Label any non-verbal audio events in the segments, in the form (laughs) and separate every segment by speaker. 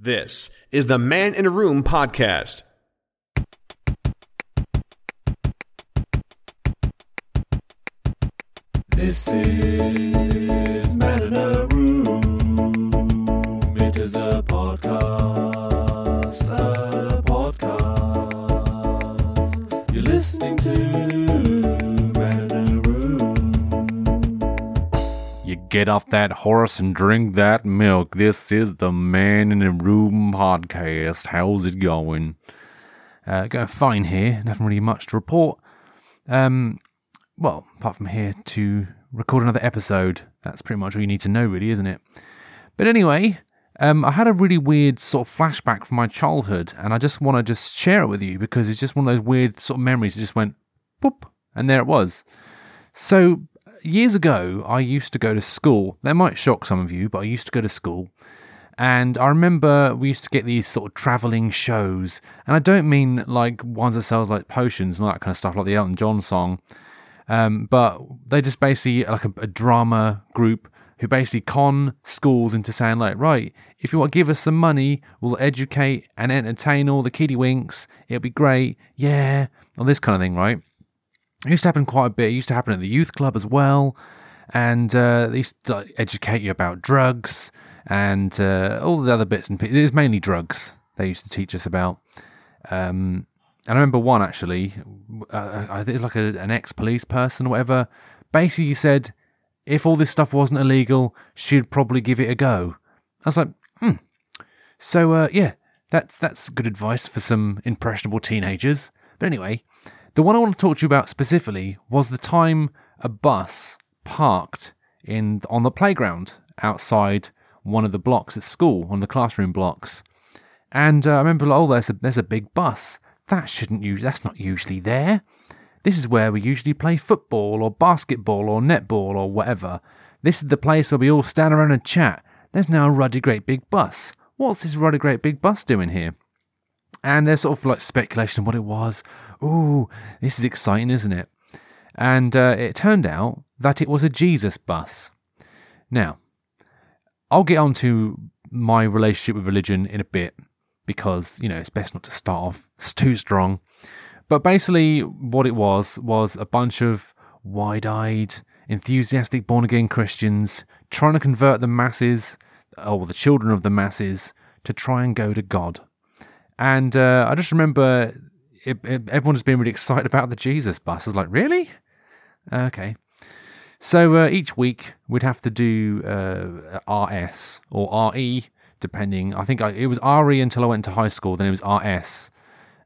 Speaker 1: This is the Man in a Room podcast.
Speaker 2: This is Man in a Room. It is a podcast.
Speaker 3: Get off that horse and drink that milk. This is the Man in the Room podcast. How's it going? Uh, going fine here. Nothing really much to report. Um, well, apart from here to record another episode. That's pretty much all you need to know, really, isn't it? But anyway, um, I had a really weird sort of flashback from my childhood, and I just want to just share it with you because it's just one of those weird sort of memories. It just went boop, and there it was. So years ago, I used to go to school. That might shock some of you, but I used to go to school. And I remember we used to get these sort of traveling shows. And I don't mean like ones that sell like potions and all that kind of stuff, like the Elton John song. Um, but they just basically like a, a drama group who basically con schools into saying like, right, if you want to give us some money, we'll educate and entertain all the kiddie winks. It'll be great. Yeah. All this kind of thing, right? It used to happen quite a bit. It used to happen at the youth club as well. And uh, they used to educate you about drugs and uh, all the other bits and pieces. It was mainly drugs they used to teach us about. Um, and I remember one actually, uh, I think it's like a, an ex police person or whatever, basically he said if all this stuff wasn't illegal, she'd probably give it a go. I was like, hmm. So, uh, yeah, that's, that's good advice for some impressionable teenagers. But anyway, the one I want to talk to you about specifically was the time a bus parked in on the playground outside one of the blocks at school, one of the classroom blocks. And uh, I remember, oh, there's a there's a big bus. That shouldn't use. That's not usually there. This is where we usually play football or basketball or netball or whatever. This is the place where we all stand around and chat. There's now a ruddy great big bus. What's this ruddy great big bus doing here? And there's sort of like speculation of what it was. Ooh, this is exciting, isn't it? And uh, it turned out that it was a Jesus bus. Now, I'll get on to my relationship with religion in a bit because, you know, it's best not to start off it's too strong. But basically, what it was was a bunch of wide eyed, enthusiastic born again Christians trying to convert the masses, or the children of the masses, to try and go to God. And uh, I just remember it, it, everyone just being really excited about the Jesus bus. I was like, really? Okay. So uh, each week we'd have to do uh, RS or RE, depending. I think I, it was RE until I went to high school. Then it was RS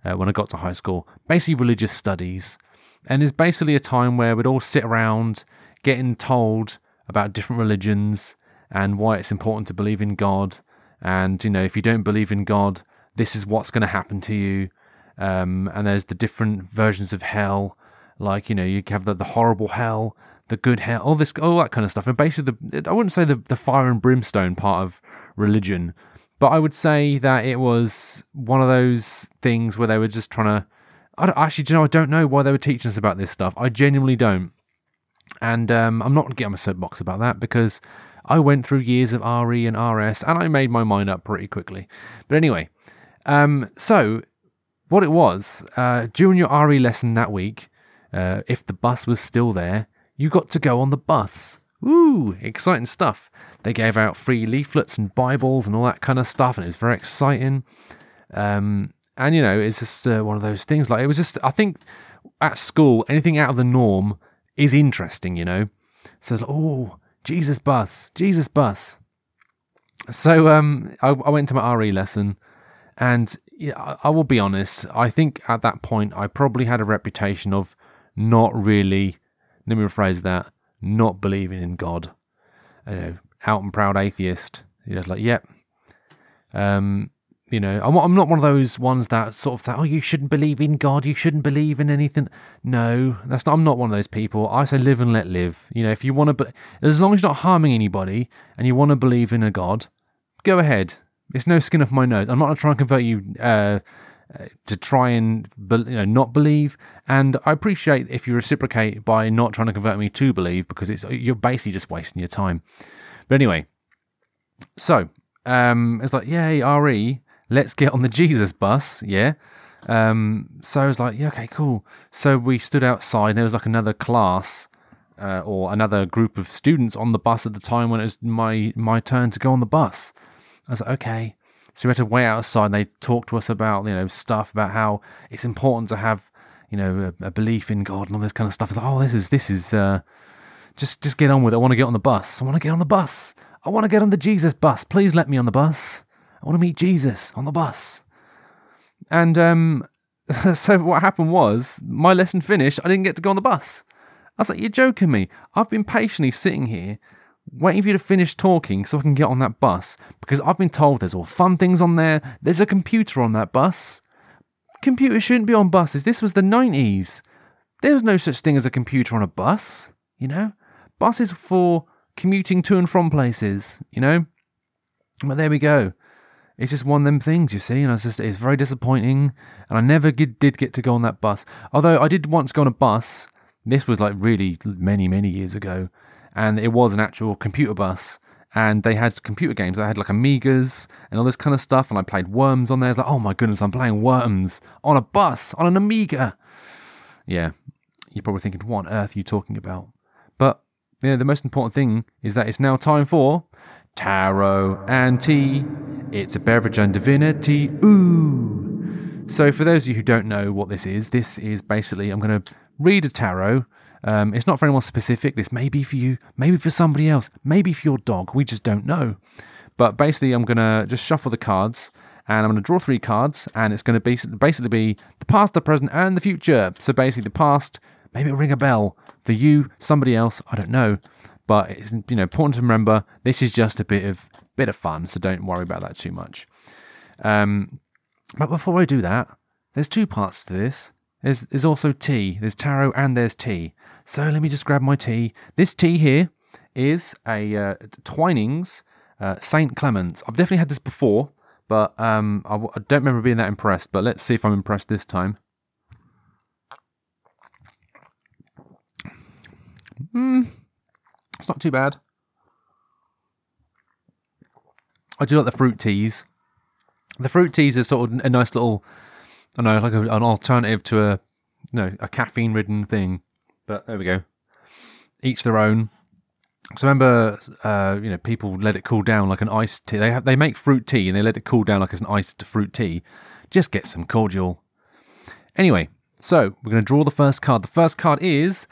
Speaker 3: uh, when I got to high school. Basically, religious studies, and it's basically a time where we'd all sit around getting told about different religions and why it's important to believe in God. And you know, if you don't believe in God, this is what's going to happen to you. Um, and there's the different versions of hell, like you know, you have the, the horrible hell, the good hell, all this, all that kind of stuff. And basically, the I wouldn't say the the fire and brimstone part of religion, but I would say that it was one of those things where they were just trying to. I actually, you know, I don't know why they were teaching us about this stuff. I genuinely don't. And um, I'm not going to get on my soapbox about that because I went through years of RE and RS and I made my mind up pretty quickly. But anyway, um, so what it was uh, during your RE lesson that week, uh, if the bus was still there, you got to go on the bus. Woo, exciting stuff. They gave out free leaflets and Bibles and all that kind of stuff, and it was very exciting. Um, and you know, it's just uh, one of those things. Like it was just, I think at school, anything out of the norm is interesting. You know, so it's like, oh, Jesus bus, Jesus bus. So um, I, I went to my RE lesson, and yeah, I, I will be honest. I think at that point, I probably had a reputation of not really. Let me rephrase that: not believing in God. You know, out and proud atheist. You know, like, yep. Um, you know, I'm, I'm not one of those ones that sort of say, "Oh, you shouldn't believe in God. You shouldn't believe in anything." No, that's not. I'm not one of those people. I say, live and let live. You know, if you want to, be, as long as you're not harming anybody and you want to believe in a God, go ahead. It's no skin off my nose. I'm not going to try and convert you uh, uh, to try and you know not believe. And I appreciate if you reciprocate by not trying to convert me to believe because it's you're basically just wasting your time. But anyway, so um, it's like, yay, RE, let's get on the Jesus bus, yeah. Um, so I was like, yeah, okay, cool. So we stood outside. And there was like another class uh, or another group of students on the bus at the time when it was my my turn to go on the bus. I was like, okay. So we had to wait outside. And they talked to us about you know stuff about how it's important to have you know a, a belief in God and all this kind of stuff. It's like, oh, this is this is uh, just just get on with it. I want to get on the bus. I want to get on the bus. I want to get on the Jesus bus. Please let me on the bus. I want to meet Jesus on the bus. And um, (laughs) so what happened was my lesson finished. I didn't get to go on the bus. I was like, "You're joking me? I've been patiently sitting here." Waiting for you to finish talking so I can get on that bus because I've been told there's all fun things on there. There's a computer on that bus. Computers shouldn't be on buses. This was the 90s. There was no such thing as a computer on a bus, you know? Buses for commuting to and from places, you know? But there we go. It's just one of them things, you see, and it's just it's very disappointing. And I never get, did get to go on that bus. Although I did once go on a bus. This was like really many, many years ago, and it was an actual computer bus. And they had computer games. They had like Amigas and all this kind of stuff. And I played Worms on there. It's like, oh my goodness, I'm playing Worms on a bus on an Amiga. Yeah, you're probably thinking, what on earth are you talking about? But the most important thing is that it's now time for tarot and tea. It's a beverage and divinity. Ooh. So, for those of you who don't know what this is, this is basically I'm going to read a tarot. Um, it's not for anyone specific. This may be for you, maybe for somebody else, maybe for your dog. We just don't know. But basically, I'm going to just shuffle the cards and I'm going to draw three cards, and it's going to basically be the past, the present, and the future. So basically, the past, maybe it'll ring a bell for you, somebody else, I don't know. But it's you know important to remember this is just a bit of bit of fun, so don't worry about that too much. Um, but before I do that, there's two parts to this. There's there's also tea. There's tarot and there's tea. So let me just grab my tea. This tea here is a uh, Twinings uh, Saint Clements. I've definitely had this before, but um, I, w- I don't remember being that impressed. But let's see if I'm impressed this time. Hmm, it's not too bad. I do like the fruit teas. The fruit teas are sort of a nice little, I don't know, like a, an alternative to a, you know, a caffeine-ridden thing. But there we go. Each their own. So remember, uh, you know, people let it cool down like an iced tea. They have, they make fruit tea and they let it cool down like it's an iced fruit tea. Just get some cordial. Anyway, so we're going to draw the first card. The first card is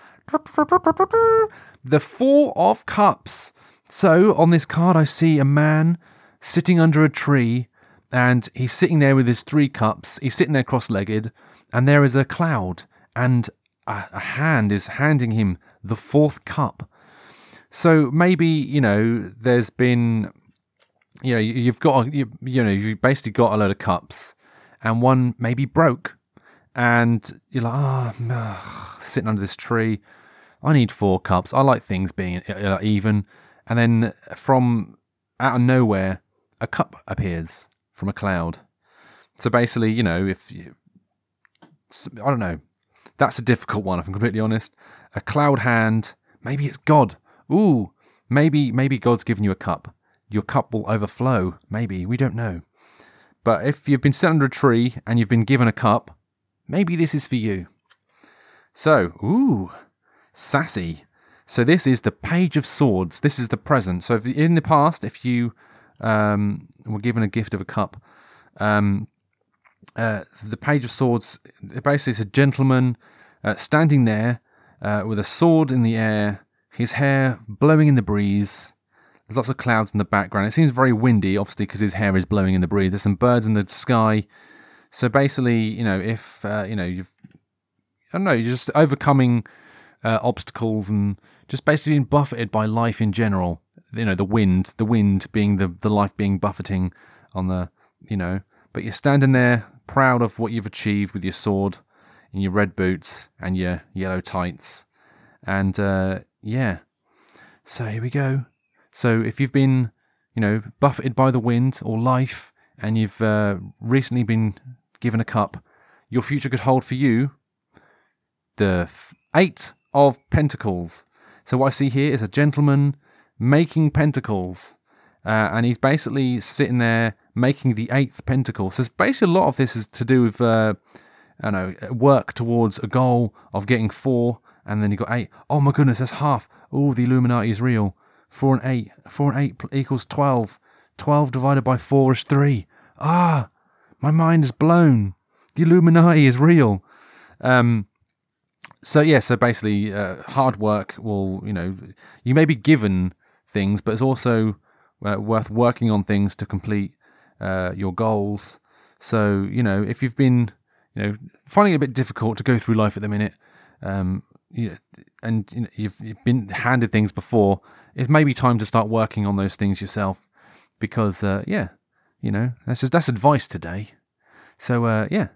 Speaker 3: the Four of Cups. So on this card, I see a man sitting under a tree, and he's sitting there with his three cups. He's sitting there cross-legged, and there is a cloud, and a, hand is handing him the fourth cup. So maybe you know there's been, you know, you've got you, you know you've basically got a load of cups, and one maybe broke, and you're like, ah, sitting under this tree. I need four cups. I like things being uh, even. And then from out of nowhere, a cup appears from a cloud. So basically, you know, if you, I don't know, that's a difficult one. If I'm completely honest, a cloud hand. Maybe it's God. Ooh, maybe maybe God's given you a cup. Your cup will overflow. Maybe we don't know. But if you've been set under a tree and you've been given a cup, maybe this is for you. So, ooh, sassy. So this is the Page of Swords. This is the present. So if, in the past, if you um, were given a gift of a cup, um, uh, the Page of Swords basically is a gentleman uh, standing there uh, with a sword in the air, his hair blowing in the breeze. There's lots of clouds in the background. It seems very windy, obviously, because his hair is blowing in the breeze. There's some birds in the sky. So basically, you know, if uh, you know you've, I don't know, you're just overcoming uh, obstacles and just basically being buffeted by life in general. You know, the wind, the wind being the the life being buffeting on the, you know, but you're standing there proud of what you've achieved with your sword and your red boots and your yellow tights, and uh, yeah. So here we go. So if you've been, you know, buffeted by the wind or life, and you've uh, recently been given a cup, your future could hold for you the f- eight of pentacles. So what I see here is a gentleman making pentacles, uh, and he's basically sitting there making the eighth pentacle. So basically a lot of this is to do with, uh, I know, work towards a goal of getting four, and then you got eight. Oh my goodness, that's half. Oh, the Illuminati is real. Four and eight. Four and eight equals twelve. Twelve divided by four is three. Ah, my mind is blown. The Illuminati is real. Um, so yeah, so basically, uh, hard work will, you know, you may be given things, but it's also uh, worth working on things to complete uh, your goals. So you know, if you've been, you know, finding it a bit difficult to go through life at the minute, um, you and you know, you've, you've been handed things before, it's maybe time to start working on those things yourself, because uh, yeah, you know, that's just that's advice today. So uh, yeah,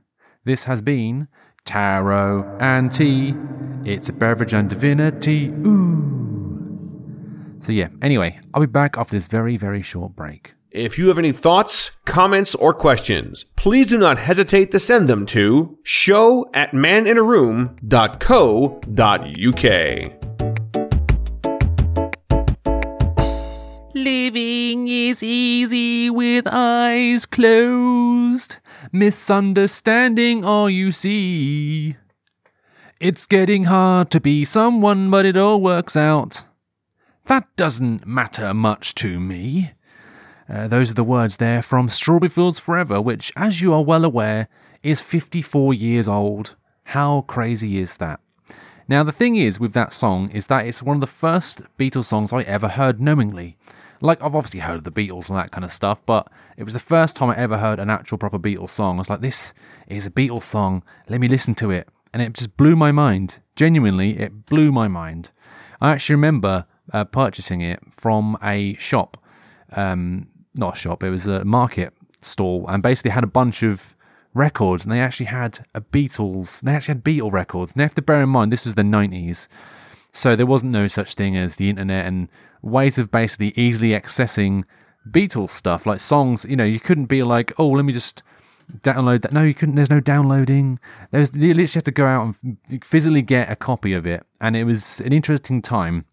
Speaker 3: this has been Tarot and Tea. It's a beverage and divinity. Ooh. So yeah, anyway, I'll be back after this very, very short break.
Speaker 1: If you have any thoughts, comments, or questions, please do not hesitate to send them to show at maninaroom.co.uk.
Speaker 3: Living is easy with eyes closed. Misunderstanding all you see. It's getting hard to be someone, but it all works out. That doesn't matter much to me. Uh, those are the words there from Strawberry Fields Forever, which, as you are well aware, is 54 years old. How crazy is that? Now, the thing is with that song is that it's one of the first Beatles songs I ever heard knowingly. Like, I've obviously heard of the Beatles and that kind of stuff, but it was the first time I ever heard an actual proper Beatles song. I was like, this is a Beatles song. Let me listen to it. And it just blew my mind. Genuinely, it blew my mind. I actually remember uh, purchasing it from a shop. Um, not a shop, it was a market stall, and basically had a bunch of records. And they actually had a Beatles, they actually had Beatle records. Now, you have to bear in mind, this was the 90s. So there wasn't no such thing as the internet and ways of basically easily accessing Beatles stuff, like songs. You know, you couldn't be like, oh, let me just download that. No, you couldn't. There's no downloading. There's you literally have to go out and physically get a copy of it, and it was an interesting time.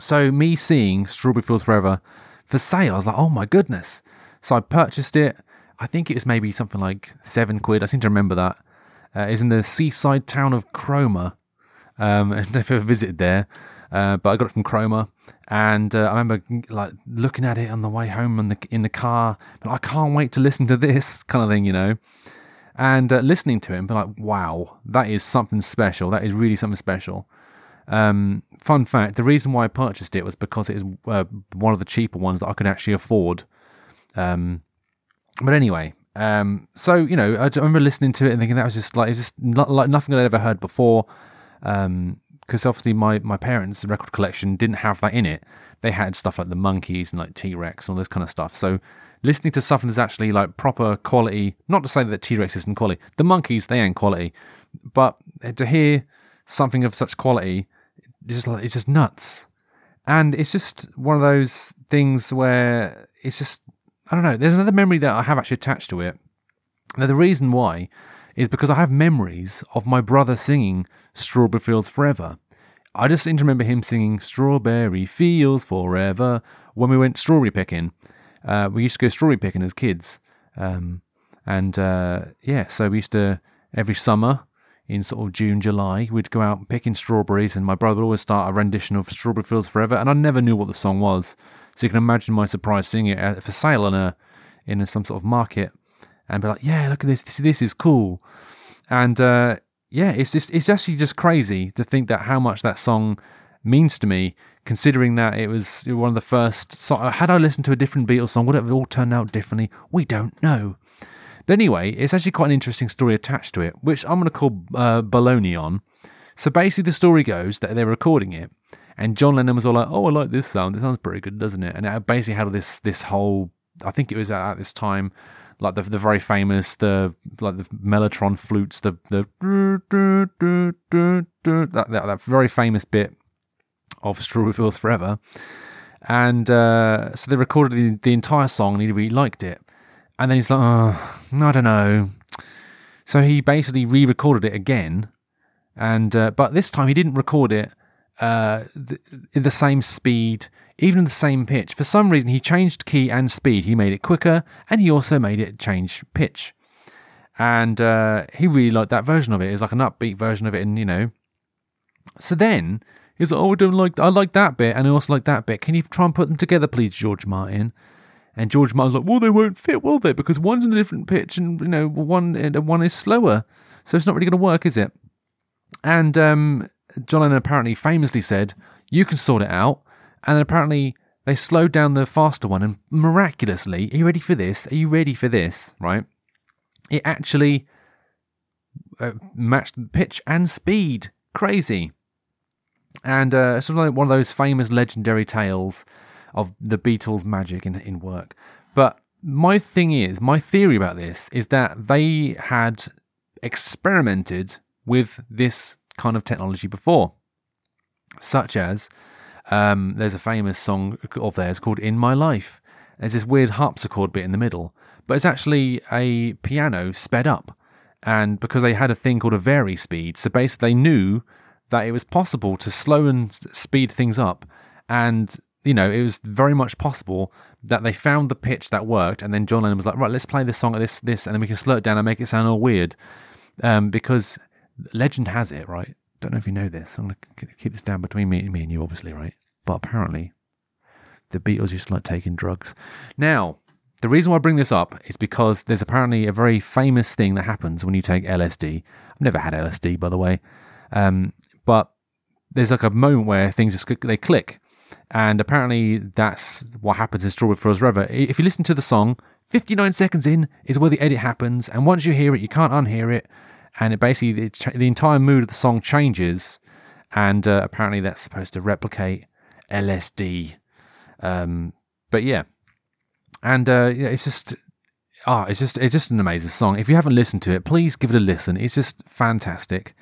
Speaker 3: So me seeing Strawberry Fields Forever for sale, I was like, oh my goodness. So I purchased it. I think it was maybe something like seven quid. I seem to remember that. Uh, it's in the seaside town of Cromer. Um, (laughs) I don't know if ever visited there, uh, but I got it from Cromer, and uh, I remember like looking at it on the way home in the in the car. But I can't wait to listen to this (laughs) kind of thing, you know. And uh, listening to him, but like, wow, that is something special. That is really something special. Um, fun fact: the reason why I purchased it was because it is uh, one of the cheaper ones that I could actually afford. Um, but anyway, um, so you know, I, I remember listening to it and thinking that was just like just not like nothing I'd ever heard before. Um, because obviously my my parents' record collection didn't have that in it. They had stuff like the Monkees and like T Rex and all this kind of stuff. So listening to something that's actually like proper quality, not to say that T Rex isn't quality, the Monkees they ain't quality, but to hear something of such quality, it's just like it's just nuts. And it's just one of those things where it's just I don't know. There's another memory that I have actually attached to it. Now the reason why is because I have memories of my brother singing Strawberry Fields Forever. I just seem to remember him singing Strawberry Fields Forever when we went strawberry picking. Uh, we used to go strawberry picking as kids. Um, and uh, yeah, so we used to, every summer in sort of June, July, we'd go out picking strawberries, and my brother would always start a rendition of Strawberry Fields Forever, and I never knew what the song was. So you can imagine my surprise seeing it uh, for sale in a in a, some sort of market, and be like, "Yeah, look at this! This, this is cool." And uh, yeah, it's just it's actually just crazy to think that how much that song means to me, considering that it was one of the first. So had I listened to a different Beatles song, would it have all turned out differently? We don't know. But anyway, it's actually quite an interesting story attached to it, which I'm going to call uh, Baloney on. So basically, the story goes that they're recording it, and John Lennon was all like, "Oh, I like this sound. It sounds pretty good, doesn't it?" And it basically had this this whole. I think it was at this time, like the the very famous the like the Mellotron flutes, the the that that, that very famous bit of Strawberry Fields Forever, and uh, so they recorded the, the entire song, and he really liked it. And then he's like, "Oh, I don't know." So he basically re-recorded it again, and uh, but this time he didn't record it uh, in the same speed, even in the same pitch. For some reason, he changed key and speed. He made it quicker, and he also made it change pitch. And uh, he really liked that version of it. It's like an upbeat version of it, and you know. So then he's like, "Oh, I don't like. I like that bit, and I also like that bit. Can you try and put them together, please, George Martin?" And George Martin's like, "Well, they won't fit, will they? Because one's in a different pitch, and you know, one one is slower, so it's not really going to work, is it?" And um, John Lennon apparently famously said, "You can sort it out." And apparently they slowed down the faster one, and miraculously, are you ready for this? Are you ready for this? Right? It actually uh, matched pitch and speed. Crazy. And uh, it's sort of like one of those famous legendary tales of the Beatles' magic in, in work. But my thing is, my theory about this is that they had experimented with this kind of technology before, such as um, there's a famous song of theirs called In My Life. There's this weird harpsichord bit in the middle, but it's actually a piano sped up. And because they had a thing called a varispeed, so basically they knew that it was possible to slow and speed things up. And, you know, it was very much possible that they found the pitch that worked. And then John Lennon was like, right, let's play this song at this, this, and then we can slow it down and make it sound all weird. Um, because legend has it, right? Don't know if you know this. I'm to keep this down between me, me and you, obviously, right? But apparently, the Beatles used to like taking drugs. Now, the reason why I bring this up is because there's apparently a very famous thing that happens when you take LSD. I've never had LSD, by the way, um, but there's like a moment where things just they click, and apparently that's what happens in Strawberry Fields Forever. If you listen to the song, 59 seconds in is where the edit happens, and once you hear it, you can't unhear it, and it basically the entire mood of the song changes, and uh, apparently that's supposed to replicate LSD. Um, but yeah, and uh, yeah, it's just ah, it's just it's just an amazing song. If you haven't listened to it, please give it a listen. It's just fantastic,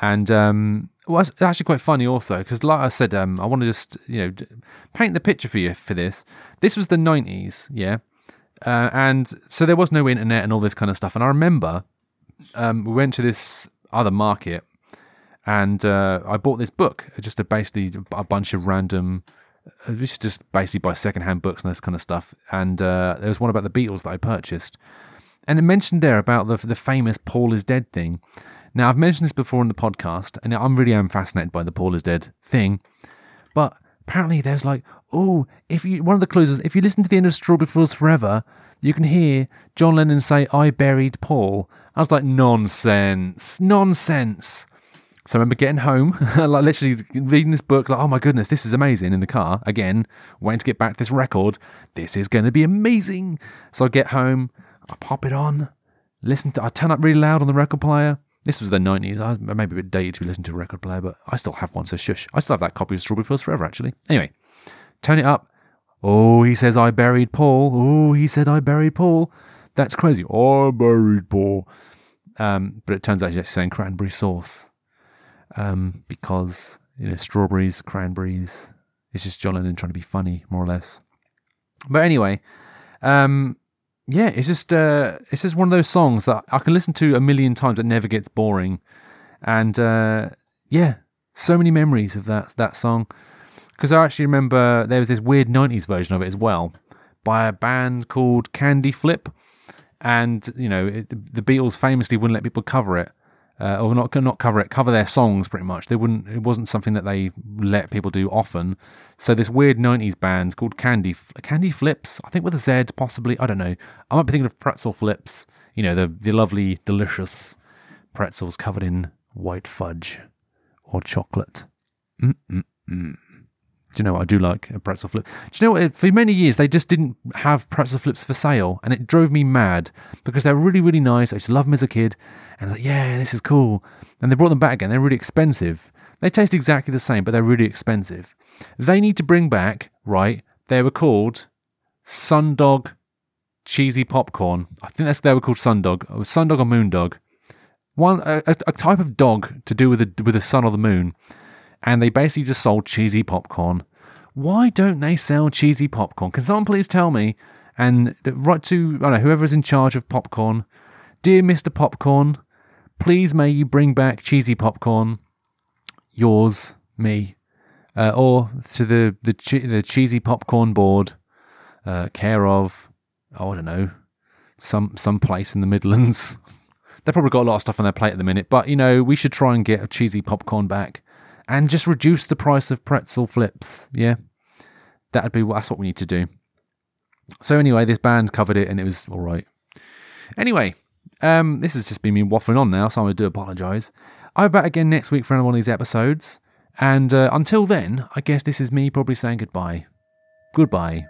Speaker 3: and um, well, it's actually quite funny also because, like I said, um, I want to just you know paint the picture for you for this. This was the nineties, yeah, uh, and so there was no internet and all this kind of stuff. And I remember um, we went to this other market and uh, I bought this book, just a basically a bunch of random, uh, this is just basically buy secondhand books and this kind of stuff. And uh, there was one about the Beatles that I purchased, and it mentioned there about the the famous Paul is dead thing. Now I've mentioned this before in the podcast, and I'm really am fascinated by the Paul is dead thing, but apparently there's like, oh, if you one of the clues is if you listen to the end of Strawberry Fields Forever, you can hear John Lennon say, "I buried Paul." I was like, nonsense, nonsense. So I remember getting home, (laughs) like literally reading this book, like, oh my goodness, this is amazing in the car. Again, waiting to get back to this record. This is going to be amazing. So I get home, I pop it on, listen to, I turn up really loud on the record player. This was the 90s. I maybe a bit dated to listen to a record player, but I still have one, so shush. I still have that copy of Strawberry Fields Forever, actually. Anyway, turn it up. Oh, he says I buried Paul. Oh, he said I buried Paul. That's crazy. I buried Paul. Um, but it turns out he's actually saying cranberry sauce um, because you know strawberries, cranberries. It's just John Lennon trying to be funny, more or less. But anyway, um, yeah, it's just uh, it's just one of those songs that I can listen to a million times. It never gets boring, and uh, yeah, so many memories of that that song. Because I actually remember there was this weird '90s version of it as well by a band called Candy Flip, and you know it, the Beatles famously wouldn't let people cover it uh, or not not cover it, cover their songs pretty much. They wouldn't. It wasn't something that they let people do often. So this weird '90s band called Candy Candy Flips, I think with a Z, possibly. I don't know. I might be thinking of Pretzel Flips. You know the the lovely, delicious pretzels covered in white fudge or chocolate. Mm-mm-mm. Do you know what I do like a pretzel flip? Do you know what? For many years, they just didn't have pretzel flips for sale, and it drove me mad because they're really, really nice. I used to love them as a kid, and I was like, yeah, this is cool. And they brought them back again. They're really expensive. They taste exactly the same, but they're really expensive. They need to bring back, right? They were called Sundog cheesy popcorn. I think that's they were called Sundog, oh, or Sundog or Moondog. One a, a, a type of dog to do with the with the sun or the moon and they basically just sold cheesy popcorn. Why don't they sell cheesy popcorn? Can someone please tell me? And write to I don't know whoever's in charge of popcorn, dear Mister Popcorn, please may you bring back cheesy popcorn. Yours, me. uh, or to the the, the cheesy popcorn board, uh, care of oh, I don't know some some place in the Midlands. (laughs) They've probably got a lot of stuff on their plate at the minute, but you know we should try and get a cheesy popcorn back, and just reduce the price of pretzel flips. Yeah, that'd be that's what we need to do. So anyway, this band covered it, and it was all right. Anyway, um, this has just been me waffling on now, so I do apologise. I'll be back again next week for another one of these episodes. And uh, until then, I guess this is me probably saying goodbye. Goodbye.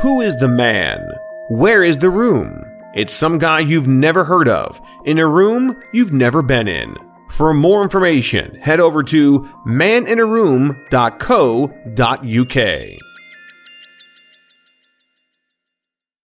Speaker 1: Who is the man? Where is the room? It's some guy you've never heard of, in a room you've never been in. For more information, head over to maninaroom.co.uk.